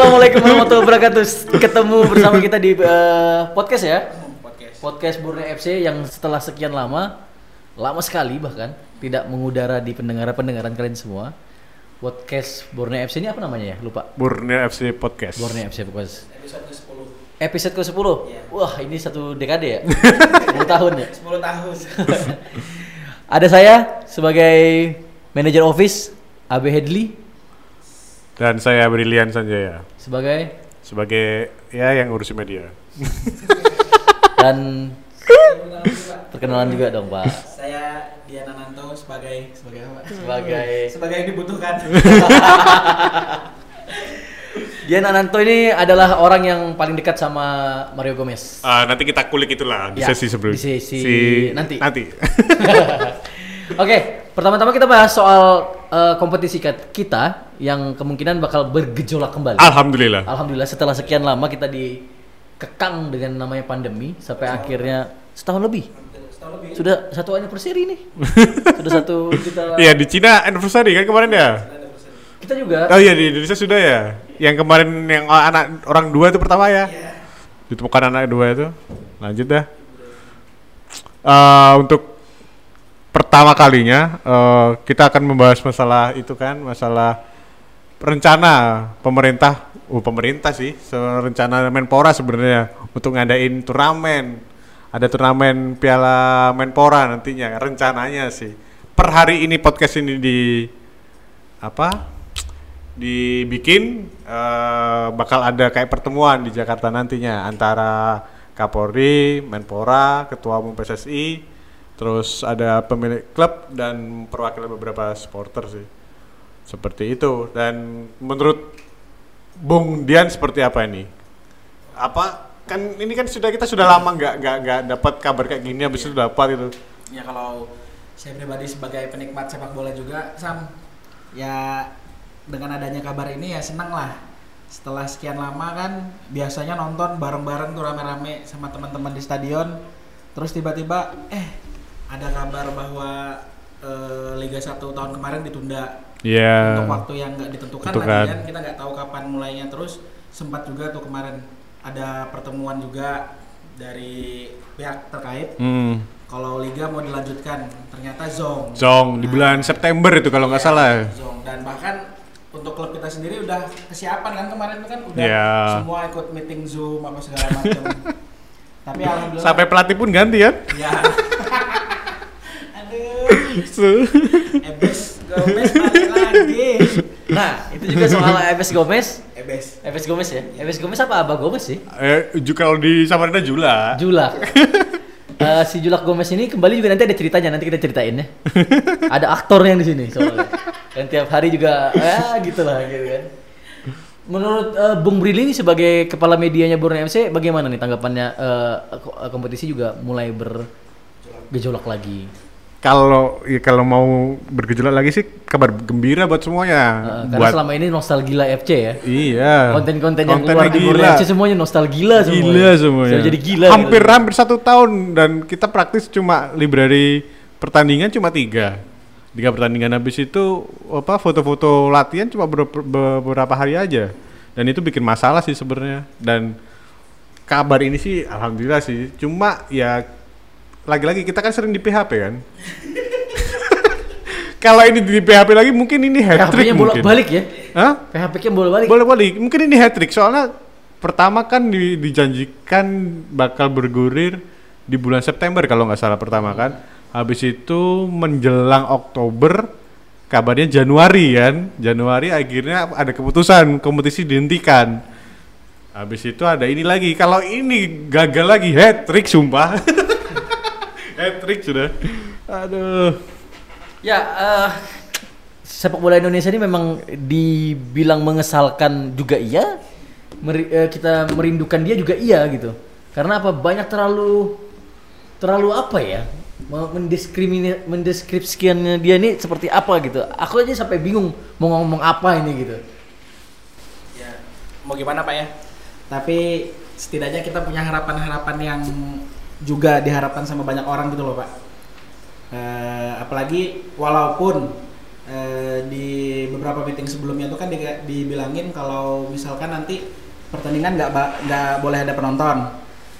Assalamualaikum warahmatullahi wabarakatuh. Ketemu bersama kita di eh, podcast ya. podcast Podcast Borneo FC yang setelah sekian lama, lama sekali bahkan tidak mengudara di pendengaran-pendengaran kalian semua. Podcast Borneo FC ini apa namanya ya? Lupa. Borneo FC Podcast. Borneo FC Podcast. episode ke 10 Episode ke-10. Iya. Wah, ini satu dekade ya. 10 tahun ya. 10 tahun Ada saya sebagai manajer office AB Hedley Dan saya Brilian Sanjaya sebagai sebagai ya yang ngurusin media. dan perkenalan juga dong, Pak. saya Diana Nanto sebagai sebagai apa Sebagai sebagai yang dibutuhkan Dian Ananto ini adalah orang yang paling dekat sama Mario Gomez. Ah, nanti kita kulik itulah di Ya, sesi sebelum di sesi si- nanti. Nanti. Oke, pertama-tama kita bahas soal eh, kompetisi kita yang kemungkinan bakal bergejolak kembali. Alhamdulillah. Alhamdulillah setelah sekian lama kita dikekang dengan namanya pandemi sampai akhirnya setahun lebih. setahun lebih Sudah satu anniversary nih. Sudah satu kita Iya di Cina anniversary kan kemarin ya. kita juga Oh iya di Indonesia sudah ya. Yang kemarin yang anak orang dua itu pertama ya. Iya. Ditemukan anak dua itu. Lanjut dah. Eh, untuk pertama kalinya eh, kita akan membahas masalah itu kan masalah rencana pemerintah, oh pemerintah sih, rencana Menpora sebenarnya untuk ngadain turnamen. Ada turnamen Piala Menpora nantinya rencananya sih. Per hari ini podcast ini di apa? dibikin eh, bakal ada kayak pertemuan di Jakarta nantinya antara Kapolri, Menpora, Ketua Umum PSSI, terus ada pemilik klub dan perwakilan beberapa supporter sih. Seperti itu. Dan menurut Bung Dian seperti apa ini? Apa kan ini kan sudah kita sudah lama nggak nggak nggak dapat kabar kayak gini habis itu dapat itu. ya kalau saya pribadi sebagai penikmat sepak bola juga Sam ya dengan adanya kabar ini ya senang lah setelah sekian lama kan biasanya nonton bareng-bareng tuh rame-rame sama teman-teman di stadion terus tiba-tiba eh ada kabar bahwa eh, Liga 1 tahun kemarin ditunda Iya. untuk waktu yang nggak ditentukan Tentukan. lagi kan kita nggak tahu kapan mulainya terus sempat juga tuh kemarin ada pertemuan juga dari pihak terkait Hmm. kalau liga mau dilanjutkan ternyata zong Zong di bulan September itu kalau nggak Iya, salah. zong dan bahkan untuk klub kita sendiri udah kesiapan kan kemarin itu kan udah Iya. semua ikut meeting zoom apa segala macam tapi alhamdulillah Sampai pelatih pun ganti kan? ya Ebes Gomez balik lagi Nah, itu juga soal Eves Gomez. Ebes Eves Gomez ya? Eves Gomez apa Abah Gomez sih? Eh, ju- kalau di Samarinda Jula. Julak. Eh, si Julak Gomez ini kembali juga nanti ada ceritanya, nanti kita ceritain ya. ada aktornya di sini soalnya. Dan tiap hari juga ya gitulah gitu kan. Menurut eh, Bung Brili ini sebagai kepala medianya Borneo FC bagaimana nih tanggapannya eh, eh, kompetisi juga mulai bergejolak lagi. Kalau ya kalau mau bergejolak lagi sih kabar gembira buat semuanya. Eh, karena buat selama ini nostalgia FC ya. iya. Konten-konten yang keluar di. FC semuanya nostalgia semua. Gila semuanya. Jadi gila. Hampir gitu. hampir satu tahun dan kita praktis cuma library pertandingan cuma tiga. Tiga pertandingan habis itu apa foto-foto latihan cuma ber- ber- beberapa hari aja. Dan itu bikin masalah sih sebenarnya. Dan kabar ini sih alhamdulillah sih. Cuma ya lagi-lagi kita kan sering di PHP kan. Kalau ini di PHP lagi mungkin ini hat trick PHP-nya mungkin. bolak-balik ya. Hah? PHP-nya bolak-balik. Boleh balik. Mungkin ini hat trick soalnya pertama kan di- dijanjikan bakal bergulir di bulan September kalau nggak salah pertama kan. Habis itu menjelang Oktober kabarnya Januari kan. Januari akhirnya ada keputusan kompetisi dihentikan. Habis itu ada ini lagi. Kalau ini gagal lagi hat trick sumpah. hat trick sudah. Aduh. Ya, eh, sepak bola Indonesia ini memang dibilang mengesalkan juga iya, meri- eh, kita merindukan dia juga iya gitu. Karena apa? Banyak terlalu terlalu apa ya? me- Mendiskrimini mendeskripsikannya dia ini seperti apa gitu. Aku aja sampai bingung mau ngomong apa ini gitu. ya mau gimana pak ya tapi setidaknya kita punya harapan-harapan yang juga diharapkan sama banyak orang gitu loh pak. Eh, apalagi walaupun eh, di beberapa meeting sebelumnya itu kan di- dibilangin kalau misalkan nanti pertandingan nggak nggak boleh ada penonton.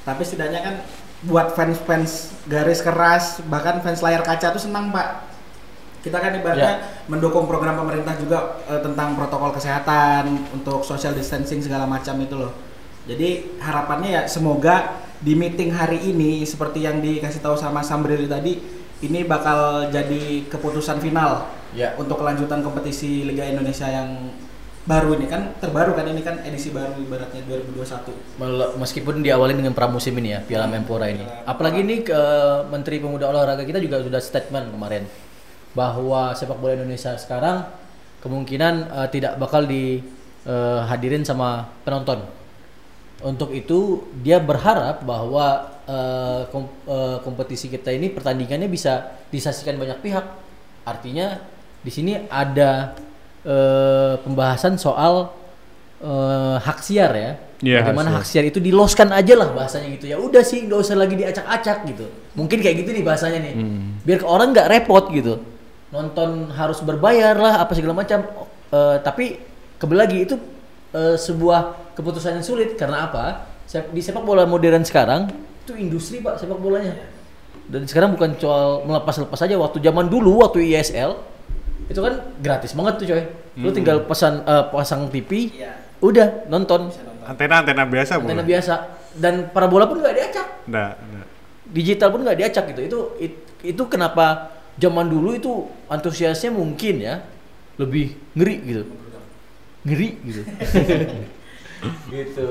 Tapi setidaknya kan buat fans-fans garis keras bahkan fans layar kaca tuh senang pak. Kita kan ibaratnya mendukung program pemerintah juga eh, tentang protokol kesehatan untuk social distancing segala macam itu loh. Jadi harapannya ya semoga di meeting hari ini seperti yang dikasih tahu sama Sambrili tadi ini bakal jadi keputusan final Ya. untuk kelanjutan kompetisi Liga Indonesia yang baru ini kan terbaru kan ini kan edisi baru ibaratnya 2021. Mel- Meskipun diawali dengan pramusim ini ya, Piala Menpora ini. Apalagi ini ke Menteri Pemuda Olahraga kita juga sudah statement kemarin bahwa sepak bola Indonesia sekarang kemungkinan eh, tidak bakal dihadirin sama penonton. Untuk itu dia berharap bahwa eh, kom- eh, kompetisi kita ini pertandingannya bisa disaksikan banyak pihak. Artinya di sini ada eh, pembahasan soal eh, hak siar ya. Iya, Bagaimana hak hak siar itu diloskan aja lah bahasanya gitu ya. Udah sih nggak usah lagi diacak-acak gitu. Mungkin kayak gitu nih bahasanya nih. Biar ke orang nggak repot gitu. Nonton harus berbayar lah apa segala macam. Eh, tapi kembali lagi itu eh, sebuah keputusan yang sulit karena apa? Di sepak bola modern sekarang itu industri pak sepak bolanya. Dan sekarang bukan soal melepas-lepas aja. Waktu zaman dulu waktu ISL itu kan gratis banget tuh coy. Lu tinggal pesan eh, pasang TV, Iya. udah nonton Antena-antena biasa bu. antena biasa dan parabola pun nggak diacak Nggak, nggak. digital pun nggak diacak gitu itu it- itu kenapa zaman dulu itu antusiasnya mungkin ya lebih ngeri gitu ngeri gitu gitu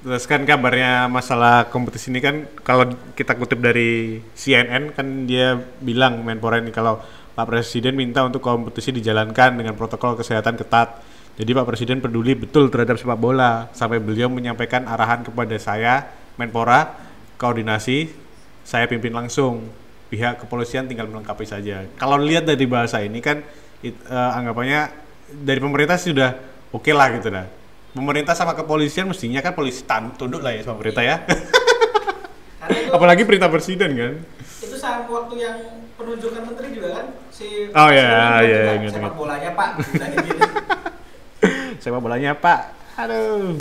Terus kan kabarnya masalah kompetisi ini kan kalau kita kutip dari CNN kan dia bilang Menpora ini kalau Pak Presiden minta untuk kompetisi dijalankan dengan protokol kesehatan ketat. Jadi Pak Presiden peduli betul terhadap sepak bola sampai beliau menyampaikan arahan kepada saya Menpora koordinasi saya pimpin langsung pihak kepolisian tinggal melengkapi saja. Kalau lihat dari bahasa ini kan it- eh, anggapannya dari pemerintah sih sudah oke lah gitu lah. Pemerintah sama kepolisian mestinya kan polisi tan- tunduk lah ya sama pemerintah ya. Itu, Apalagi perintah presiden kan. itu sama waktu yang penunjukan menteri juga kan si Oh, iya, iya, juga, ingat, sepak bolanya Pak. Sepak bolanya Pak. Aduh.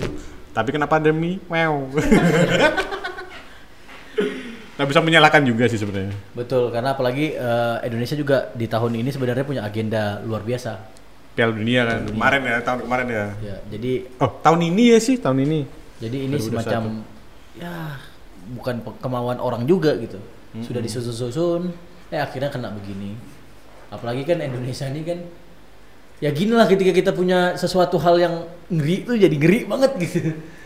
Tapi kena pandemi, wow. Nggak bisa menyalahkan juga sih sebenarnya. betul karena apalagi eh, Indonesia juga di tahun ini sebenarnya punya agenda luar biasa Piala dunia kan kemarin ya, tahun kemarin ya. ya jadi Oh, tahun ini ya sih, tahun ini. jadi ini 2021. semacam ya bukan kemauan orang juga gitu sudah disusun-susun eh akhirnya kena begini apalagi kan Indonesia ini kan ya gini lah ketika kita punya sesuatu hal yang ngeri tuh jadi ngeri banget gitu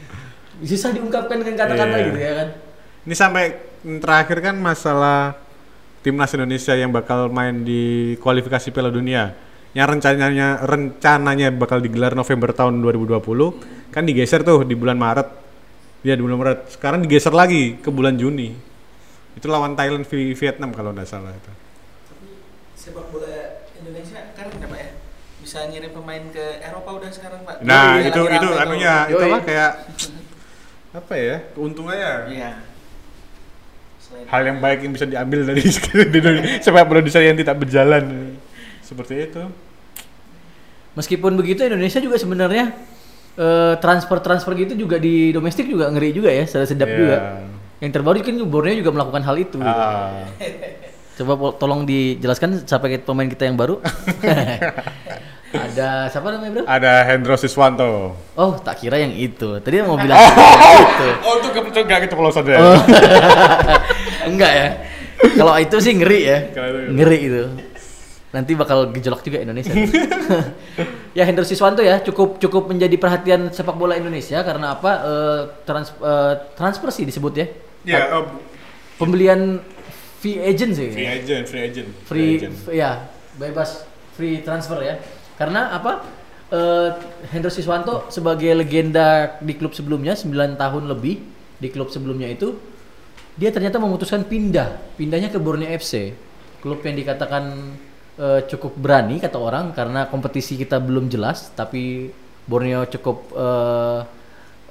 susah diungkapkan dengan kata-kata Iya. gitu ya kan Ini sampai terakhir kan masalah timnas Indonesia yang bakal main di kualifikasi Piala Dunia yang rencananya rencananya bakal digelar November tahun 2020 kan digeser tuh di bulan Maret. Ya di bulan Maret. Sekarang digeser lagi ke bulan Juni. Itu lawan Thailand Vi- Vietnam kalau nggak salah itu. Tapi sepak bola Indonesia kan apa ya? Bisa ngirim pemain ke Eropa udah sekarang, Pak. nah Iya, itu itu anunya Yoi. itulah kayak apa ya? Keuntungannya. Iya. Hal yang baik yang bisa diambil dari dari sepak bola Indonesia yang tidak berjalan seperti itu meskipun begitu Indonesia juga sebenarnya eh, transfer-transfer gitu juga di domestik juga ngeri juga ya sedap Iya. juga yang terbaru kan Borneo juga melakukan hal itu. Ah. Coba tolong dijelaskan siapa pemain kita yang baru. Ada siapa namanya bro? Ada Hendro Siswanto. Oh tak kira yang itu. Tadi mau bilang itu. Oh itu gitu ya. Oh. Enggak ya. Kalau itu sih ngeri ya. Itu- Ngeri itu. Nanti bakal gejolak juga Indonesia. ya Hendro Siswanto ya cukup cukup menjadi perhatian sepak bola Indonesia karena apa? Eh, trans, eh, transfer sih disebut ya. Ya, oh, Pembelian free agent sih. free agent, free agent. free, agent. f- ya bebas free transfer ya karena apa eh Hendro Siswanto sebagai legenda di klub sebelumnya 9 tahun lebih di klub sebelumnya itu dia ternyata memutuskan pindah pindahnya ke Borneo FC klub yang dikatakan eh, cukup berani kata orang karena kompetisi kita belum jelas tapi Borneo cukup eh,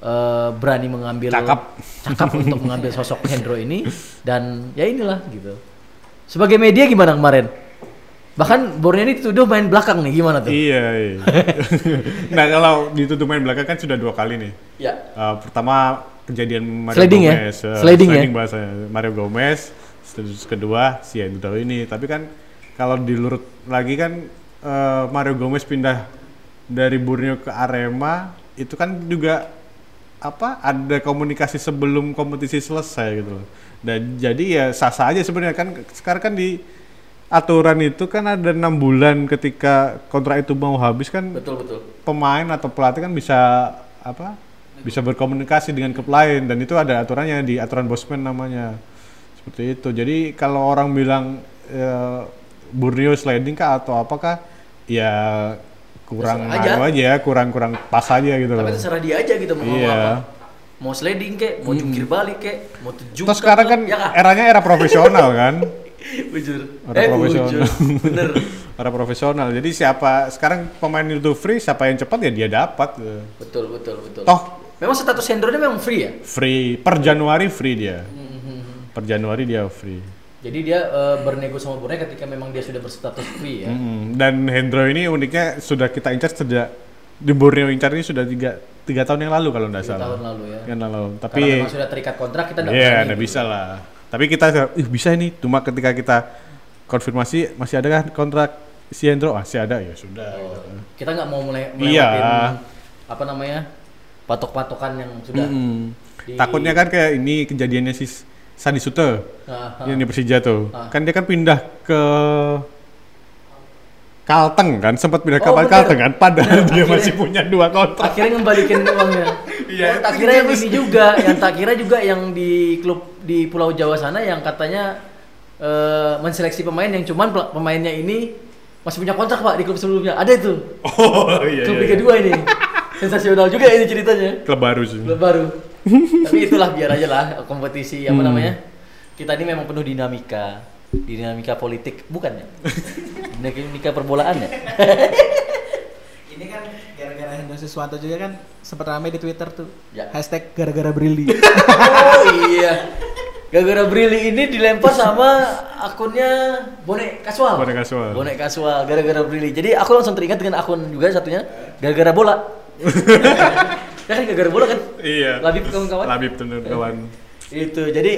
eh, berani mengambil Cakap. cakap untuk mengambil sosok Hendro ini dan ya inilah gitu sebagai media gimana kemarin Bahkan Borneo ini dituduh main belakang nih, gimana tuh? Iya, iya. nah kalau ditutup main belakang kan sudah dua kali nih. Ya. Uh, pertama kejadian Mario Sliding ya? Gomez, uh, Sliding ya? bahasanya Mario Gomez, terus kedua si Endro ini. Tapi kan kalau dilurut lagi kan uh, Mario Gomez pindah dari Borneo ke Arema itu kan juga apa ada komunikasi sebelum kompetisi selesai gitu loh. Dan jadi ya sah-sah aja sebenarnya kan sekarang kan di aturan itu kan ada enam bulan ketika kontrak itu mau habis kan Betul betul. pemain atau pelatih kan bisa apa bisa berkomunikasi dengan klub lain dan itu ada aturannya di aturan bosman namanya seperti itu jadi kalau orang bilang eh, Borneo sliding kah atau apakah ya kurang aja. anu aja kurang kurang pas aja gitu Tapi loh terserah dia aja gitu mau Iya. apa. Mau sliding kek, mau jungkir balik kek, mau tujuh. terus sekarang kan ya eranya era profesional kan Bujur. era Eh, profesional bujur. Bener. era profesional jadi siapa sekarang pemain itu free siapa yang cepat ya dia dapat betul betul betul. toh Memang status Hendro memang free ya? free per Januari free dia Hmm, per Januari dia free Jadi dia eh, bernego sama Borneo ketika memang dia sudah berstatus free ya. Mm, dan Hendro ini uniknya sudah kita incar sejak di Borneo incar ini sudah tiga, tiga tahun yang lalu kalau tidak Tiga salah tahun lalu ya. Tahun lalu Karena tapi memang sudah terikat kontrak kita nggak iya tidak gitu. bisa lah tapi kita ih bisa ini cuma ketika kita konfirmasi masih ada kan kontrak si Hendro masih ada ya sudah Oh, gitu. kita nggak mau mulai Iya. melewatin apa namanya patok-patokan yang sudah Mm. di- takutnya kan kayak ini kejadiannya si Sandi Sute ah. yang di Persija tuh Ah. kan dia kan pindah ke Kalteng kan sempat pindah ke Oh, bener. Kalteng kan padahal dia Akhirnya- masih punya dua kontrak akhirnya ngembalikin uangnya. Iya, Oh, tak kira yang ini juga, yang tak kira juga yang di klub di Pulau Jawa sana yang katanya eh, menseleksi pemain yang cuman pemainnya ini masih punya kontrak pak di klub sebelumnya. Ada itu. oh iya, klub iya, Liga iya. 2 ini. Sensasional juga ini ceritanya. klub baru sih Klub baru. Tapi itulah biar aja lah kompetisi apa Hmm. namanya. Kita ini memang penuh dinamika. Dinamika politik bukan ya? dinamika perbolaan ya? Ini kan gara-gara Hendro Siswanto juga kan sempat ramai di Twitter tuh. Ya. Hashtag gara-gara Brili. Oh iya. Gara-gara Brili ini dilempar sama akunnya bonek kasual. Bonek kasual. Bonek kasual gara-gara Brili. Jadi aku langsung teringat dengan akun juga satunya gara-gara bola. ya kan gara-gara bola kan? iya Labib kawan-kawan. Labib teman kawan Itu. Jadi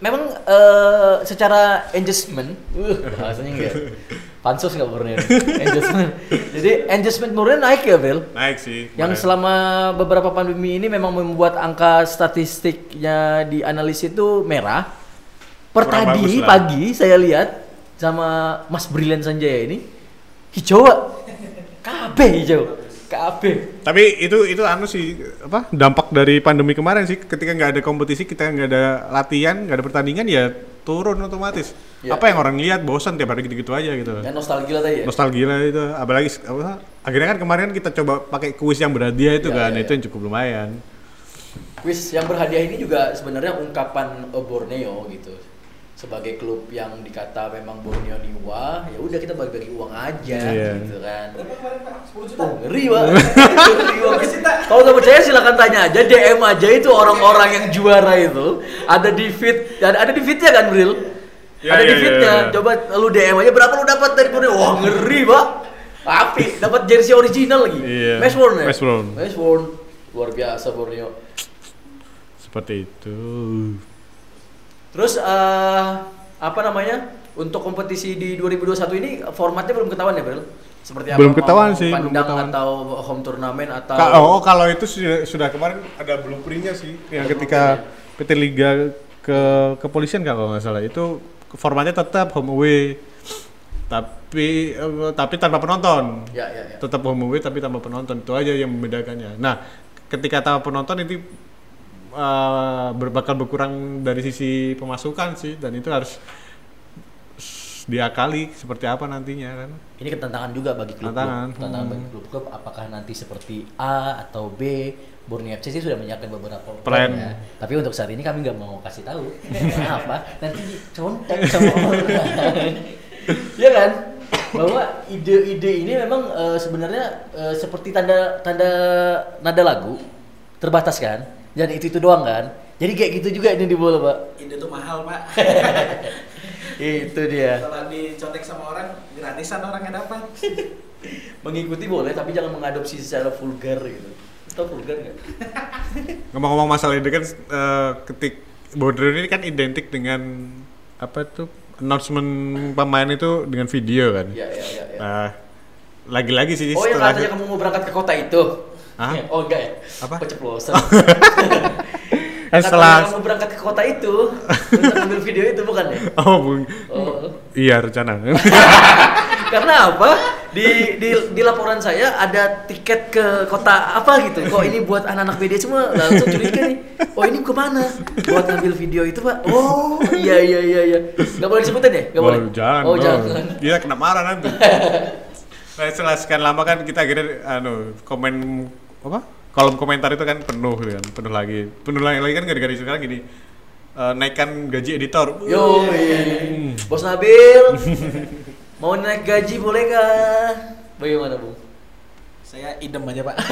memang eh, secara engagement, uh, bahasanya enggak. Pansus enggak Borneo? engagement. Jadi engagement Borneo naik ya, Bel? naik sih yang kemarin. selama beberapa pandemi ini memang membuat angka statistiknya di analisis itu merah. Per Kurang tadi bagus lah. pagi saya lihat sama Mas Brilian Sanjaya ini hijau. KB hijau. KB. tapi itu itu anu sih apa dampak dari pandemi kemarin sih ketika nggak ada kompetisi kita nggak ada latihan nggak ada pertandingan ya turun otomatis Ya. apa yang orang lihat bosan tiap hari gitu-gitu aja gitu Ya nostalgia lah tadi ya. nostalgia itu apalagi apa, akhirnya kan kemarin kita coba pakai kuis yang berhadiah itu Ya, kan ya, itu ya. yang cukup lumayan Wis yang berhadiah ini juga sebenarnya ungkapan Borneo gitu. Sebagai klub yang dikata memang Borneo niwa, ya udah kita bagi-bagi uang aja Iya. gitu kan. Berapa kemarin Pak? 10 juta. Oh, ngeri pak. Kalau nggak percaya silakan tanya aja DM aja itu orang-orang yang juara itu ada di feed ada, ada di feednya kan Bril? Ya, ada di ya, ya, feednya. ya. Coba lu DM aja berapa lu dapat dari Borneo? Wah ngeri pak. Api dapat jersey original lagi. Match worn ya? Match worn. Match worn. Luar biasa Borneo. seperti itu Terus eh apa namanya? Untuk kompetisi di 2021 ini formatnya belum ketahuan ya, Bril? Seperti apa? Belum Mau ketahuan sih, belum ketahuan. atau home turnamen atau Ka- oh kalau itu sudah, sudah kemarin ada blueprintnya sih yang Ada ketika PT Liga ke kepolisian kalau nggak salah itu formatnya tetap home away tapi eh, tapi tanpa penonton Ya, ya, ya. tetap home away tapi tanpa penonton itu aja yang membedakannya nah ketika tanpa penonton itu ber- bakal berkurang dari sisi pemasukan sih dan itu harus diakali seperti apa nantinya kan Ini ketantangan juga bagi klub. Tantangan, Tantangan hmm. bagi klub-klub apakah nanti seperti A atau B. Borneo FC sih sudah menyiapkan beberapa Plan. ya. Tapi untuk saat ini kami nggak mau kasih tahu. Pak, nanti dicontek sama orang. Iya kan? Bahwa ide-ide ini memang eh, sebenarnya eh, seperti tanda tanda nada lagu terbatas kan? Dan itu itu doang kan? Jadi kayak gitu juga ini di bola, Pak. Ide tuh mahal, Pak. Itu dia. Kalau dicontek sama orang, gratisan orang yang dapat. Mengikuti boleh tapi jangan mengadopsi secara vulgar gitu. Tahu vulgar nggak? Ngomong-ngomong masalah ini kan eh, ketik border ini kan identik dengan apa tuh announcement pemain itu dengan video kan. Iya iya iya. Ya. Nah, lagi-lagi sih Oh yang katanya kamu mau berangkat ke kota itu? Hah? Eh, Oh enggak ya? Apa? Keceplosan. Eh, Katanya setelah kamu berangkat ke kota itu untuk ambil video itu bukan ya? oh bung Oh. iya rencana Karena apa? Di, di di laporan saya ada tiket ke kota apa gitu. Kok ini buat anak-anak media semua langsung curiga nih. Oh ini ke mana? Buat ngambil video itu pak? Oh iya iya iya iya. Gak boleh disebutin ya? Gak boleh. Oh, jangan Oh jangan. Dia kena marah nanti. nah, setelah sekian lama kan kita akhirnya anu komen apa? Kolom komentar itu kan penuh gitu kan, penuh lagi. Penuh lagi, lagi kan gara-gara sekarang gini. eh, naikkan gaji editor. Yo, iya. Bos Nabil, mau naik gaji boleh nggak? Bagaimana bung? Saya idem aja pak.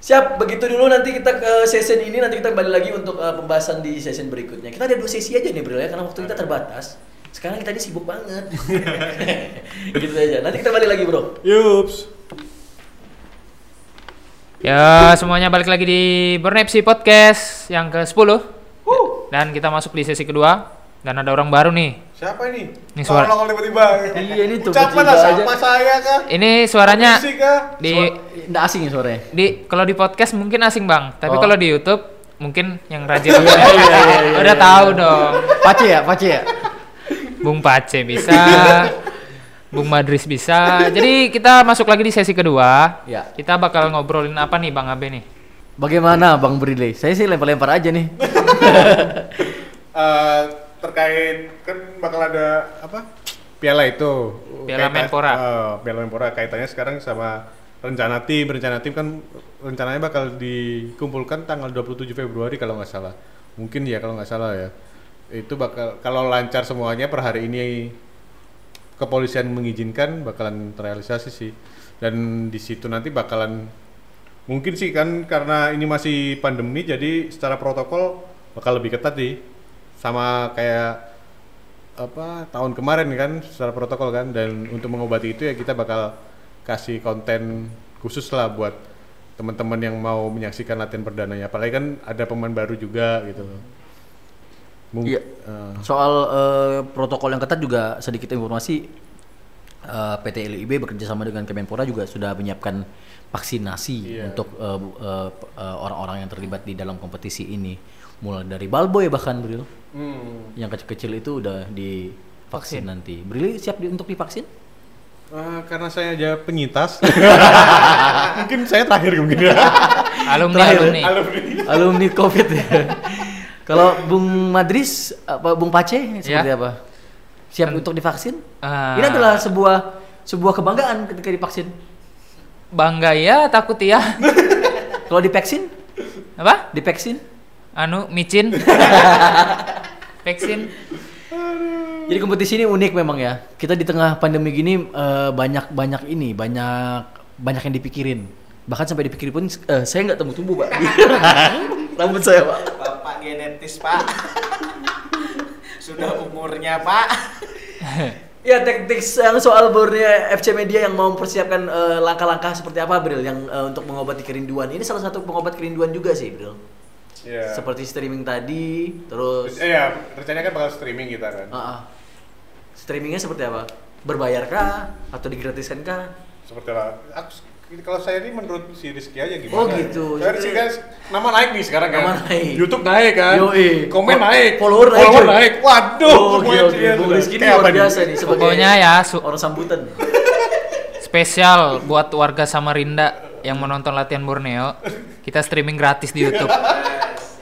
Siap, begitu dulu nanti kita ke session ini nanti kita kembali lagi untuk uh, pembahasan di session berikutnya. Kita ada dua sesi aja nih Bril ya karena waktu kita terbatas. Sekarang kita ini sibuk banget. gitu aja. Nanti kita balik lagi, Bro. Yups. Ya, semuanya balik lagi di Bernepsi Podcast yang ke-10. Dan kita masuk di sesi kedua. Dan ada orang baru nih. Siapa ini? Ini suara- tiba-tiba. Iya, ini tuh, Ucapan tiba-tiba lah sama saya kah? Ini suaranya Musik kah? di Nggak asing ya suaranya. di kalau di podcast mungkin asing, Bang. Tapi Oh. kalau di YouTube mungkin yang rajin iya, iya, udah iya, tahu iya. dong. Pace ya, Pace ya. Bung Pace bisa. Bung Madris bisa. Jadi kita masuk lagi di sesi kedua. Ya. Kita bakal ngobrolin apa nih Bang Abe nih? Bagaimana Bang Brile? Saya sih lempar-lempar aja nih. Eh, terkait kan bakal ada apa? Piala itu. Piala Kaitan- Menpora. eh, Piala Menpora kaitannya sekarang sama rencana tim, rencana tim kan rencananya bakal dikumpulkan tanggal 27 Februari kalau nggak salah. Mungkin ya kalau nggak salah ya. Itu bakal kalau lancar semuanya per hari ini kepolisian mengizinkan bakalan terrealisasi sih. Dan di situ nanti bakalan mungkin sih kan karena ini masih pandemi jadi secara protokol bakal lebih ketat sih. Sama kayak apa tahun kemarin kan secara protokol kan. Dan untuk mengobati itu ya kita bakal kasih konten khusus lah buat teman-teman yang mau menyaksikan latihan perdananya. Apalagi kan ada pemain baru juga gitu loh Mung- Iya. eh, Soal eh, protokol yang ketat juga sedikit informasi eh, PT LIB bekerja sama dengan Kemenpora juga sudah menyiapkan vaksinasi Iya. untuk eh, bu- eh, p- eh, orang-orang yang terlibat di dalam kompetisi ini. Mulai dari Balboy bahkan Bril, hmm, yang kecil-kecil itu udah divaksin Vaksin. nanti. Bril siap di- untuk divaksin? eh, karena saya aja penyintas mungkin saya terakhir mungkin ya Alumni Terakhir, alumni. alumni Alumni COVID ya. Kalau Bung Madris, apa Bung Pace seperti Ya. apa? Siap untuk divaksin? Ah. Ini adalah sebuah sebuah kebanggaan ketika divaksin. Bangga ya, takut ya. Kalau divaksin, Apa? divaksin. Anu micin. Vaksin. Jadi kompetisi ini unik memang ya. Kita di tengah pandemi gini eh, banyak banyak ini, banyak banyak yang dipikirin. Bahkan sampai dipikirin pun eh, saya nggak temu tumbuh, Pak. Rambut saya, Pak. Genetis pak. Sudah umurnya pak. Ya teknik yang soal bornya FC Media yang mau mempersiapkan eh, langkah-langkah seperti apa, Bril? Yang eh, untuk mengobati kerinduan. Ini salah satu pengobat kerinduan juga sih, Bril. Iya. Seperti streaming tadi, terus Eh, ya rencananya kan bakal streaming kita kan ah. streamingnya seperti apa? Berbayar kah atau digratiskan kah? seperti lah aku, kalau saya ini menurut si Rizky aja gimana Oh, gitu. saya Rizky kan nama naik nih sekarang kan Nama naik. YouTube naik kan Yoi. komen Fo- naik follower naik, follower naik waduh Oh, semuanya Bung sudah. Rizky ini apa luar biasa nih sebagai Pokoknya ya, orang sambutan. spesial buat warga Samarinda yang menonton latihan Borneo. Kita streaming gratis di YouTube.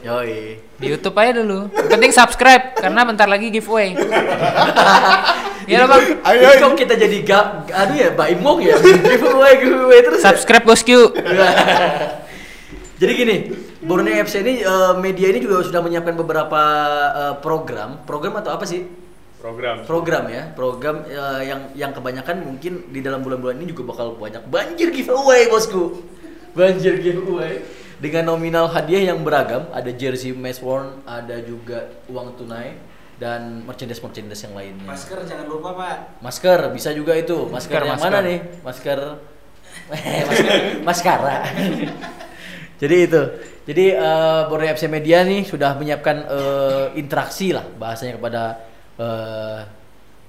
Yoi. Di YouTube aja dulu. Yang penting subscribe karena bentar lagi giveaway. Iya loh, Bang. Ayo, ayo. kita jadi gak, aduh ya, Mbak Imong ya, giveaway giveaway terus. ya? Subscribe bosku. Jadi gini, Borneo FC ini eh, media ini juga sudah menyiapkan beberapa eh, program, program atau apa sih? program Program ya, program eh, yang yang kebanyakan mungkin di dalam bulan-bulan ini juga bakal banyak banjir giveaway bosku, banjir giveaway. dengan nominal hadiah yang beragam, ada jersey match worn, ada juga uang tunai dan merchandise merchandise yang lainnya. Masker jangan lupa pak. Masker bisa juga itu. Masker, Masker, yang masker. mana nih? Masker masker maskara. Jadi itu. Jadi eh Borneo FC Media nih sudah menyiapkan eh, interaksi lah bahasanya kepada eh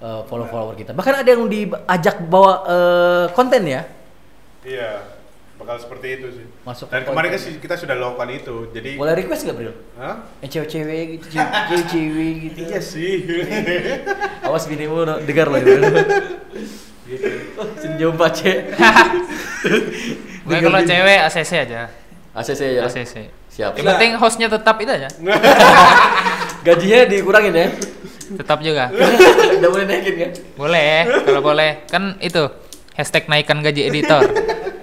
eh, follow-follower kita. Bahkan ada yang diajak bawa eh, konten ya. Iya, bakal seperti itu sih. Masuk Dan ke kemarin kan kita sudah lakukan itu. Jadi Boleh request gak Bril? Hah? Yang cewek-cewek gitu, cewek-cewek gitu. Iya sih. Awas bini mu no, dengar loh. Gitu. Senyum pace. Bukan kalau cewek ACC aja. ACC ya. ACC. Siap. Yang penting hostnya tetap itu aja. Gajinya dikurangin ya. Tetap juga. Udah boleh naikin kan? Boleh, kalau boleh. Kan itu hashtag naikkan gaji editor.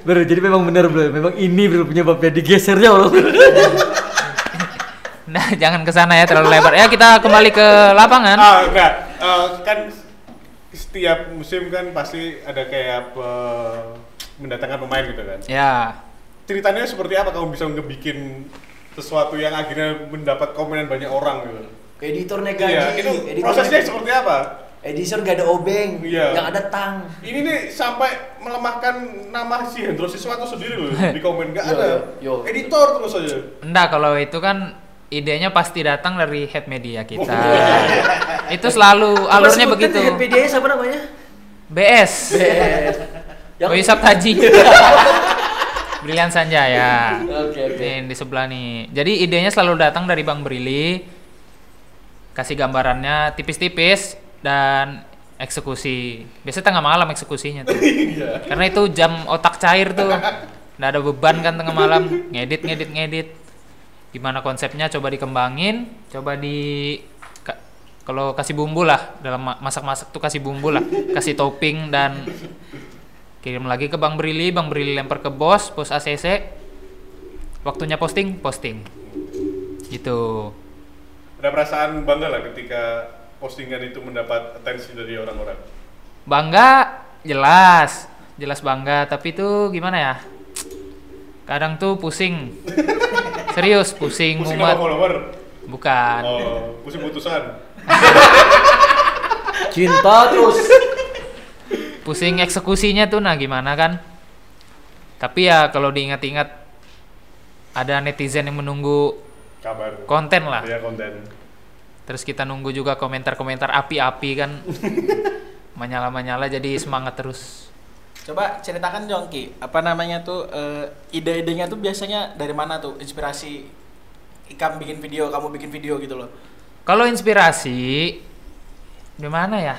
Bro, jadi memang benar bro, memang ini bro penyebabnya digesernya bro. Nah, jangan ke sana ya terlalu lebar. Ya, kita kembali ke lapangan. ah, enggak. Eh, kan setiap musim kan pasti ada kayak eh, mendatangkan pemain gitu kan. Ya. Ceritanya seperti apa kamu bisa ngebikin sesuatu yang akhirnya mendapat komenan banyak orang gitu? Editor gaji. Iya, itu editor prosesnya naik- seperti apa? Editor gak ada obeng, Iya. yang ada tang. Ini nih sampai melemahkan nama si Hendro Siswanto sendiri loh di komen gak Yo, ada. yo, yo. Editor terus aja. Enggak, kalau itu kan idenya pasti datang dari head media kita. itu selalu alurnya begitu. Head media siapa namanya? BS. BS. Yang Wisap Taji. Brilian Sanjaya. Oke oke. Nih di sebelah nih. Jadi idenya selalu datang dari Bang Brili. Kasih gambarannya tipis-tipis dan eksekusi. Biasanya tengah malam eksekusinya tuh. Karena itu jam otak cair tuh. Nggak ada beban kan tengah malam. Ngedit, ngedit, ngedit. Gimana konsepnya coba dikembangin. Coba di... ka- Kalau kasih bumbu lah. Dalam ma- masak-masak tuh kasih bumbu lah. Kasih topping dan... Kirim lagi ke Bang Brili. Bang Brili lempar ke bos. Bos ACC. Waktunya posting, posting. Gitu. Ada perasaan bangga lah ketika postingan itu mendapat atensi dari orang-orang. Bangga jelas, jelas bangga, tapi itu gimana ya? Kadang tuh pusing. Serius pusing, Pusing sama follower. Bukan. Oh, pusing putusan. Cinta terus. Pusing eksekusinya tuh nah gimana kan? Tapi ya kalau diingat-ingat ada netizen yang menunggu Kabar. konten lah. Iya konten. Terus kita nunggu juga komentar-komentar api-api kan. Menyala-menyala jadi semangat terus. Coba ceritakan dong Ki, apa namanya tuh eh, ide-idenya tuh biasanya dari mana tuh inspirasi Ikam bikin video, kamu bikin video gitu loh. Kalau inspirasi di mana ya?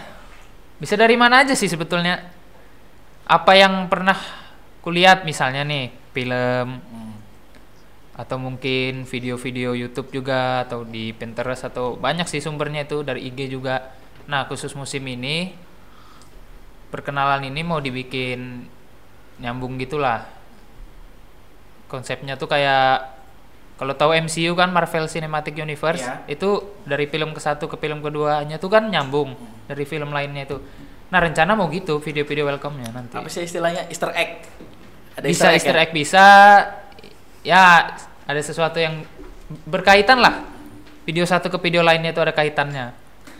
Bisa dari mana aja sih sebetulnya? Apa yang pernah kulihat misalnya nih, film atau mungkin video-video YouTube juga atau di Pinterest atau banyak sih sumbernya itu dari IG juga. Nah, khusus musim ini perkenalan ini mau dibikin nyambung gitulah. Konsepnya tuh kayak kalau tahu MCU kan Marvel Cinematic Universe Iya. itu dari film ke satu ke film keduanya tuh kan nyambung dari film lainnya itu. Nah rencana mau gitu video-video welcome-nya nanti. Apa sih istilahnya Easter egg? Ada bisa Easter ya? egg bisa ya ada sesuatu yang berkaitan lah. Video satu ke video lainnya itu ada kaitannya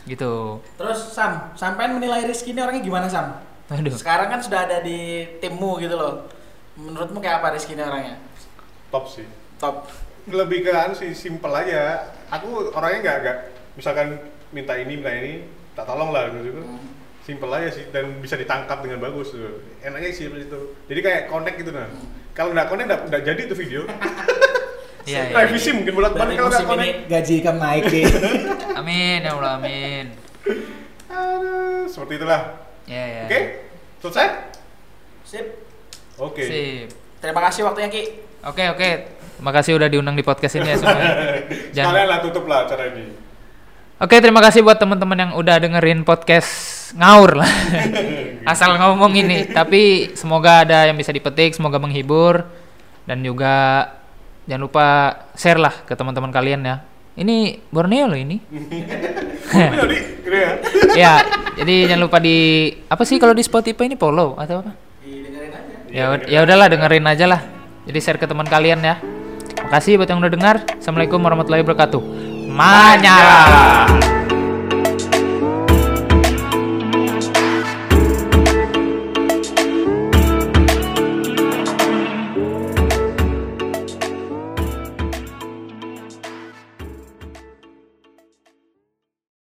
gitu. Terus Sam, sampean menilai Rizky ini orangnya gimana Sam? Aduh. Sekarang kan sudah ada di timmu gitu loh. Menurutmu kayak apa Rizky ini orangnya? Top sih. Top. Lebih ke anu sih simple aja. Aku orangnya nggak nggak misalkan minta ini minta ini tak tolong lah gitu. Hmm. Simple aja sih dan bisa ditangkap dengan bagus tuh. Enaknya sih itu. Jadi kayak connect gitu nah. Kalau nggak connect nggak nggak jadi tuh video. Iya, iya, Revisi mungkin bulan depan kalau nggak connect. gaji naik Ki. Amin ya Allah amin. Aduh, seperti itulah. Ya ya. Oke, selesai? Sip. Oke. Sip. Terima kasih waktunya Ki. Oke oke. Terima kasih udah diundang di podcast ini ya semuanya. Jangan- Sekalian lah tutup lah acara ini. Oke, terima kasih buat teman-teman yang udah dengerin podcast ngaur lah. Asal ngomong ini, tapi semoga ada yang bisa dipetik, semoga menghibur dan juga jangan lupa share lah ke teman-teman kalian ya. Ini Borneo loh ini. Ya. ya, jadi jangan lupa di apa sih kalau di Spotify ini follow atau apa? Didengerin aja. Ya, ya udahlah dengerin aja lah. Jadi share ke teman kalian ya. Makasih buat yang udah dengar. Assalamualaikum warahmatullahi wabarakatuh. Manyala.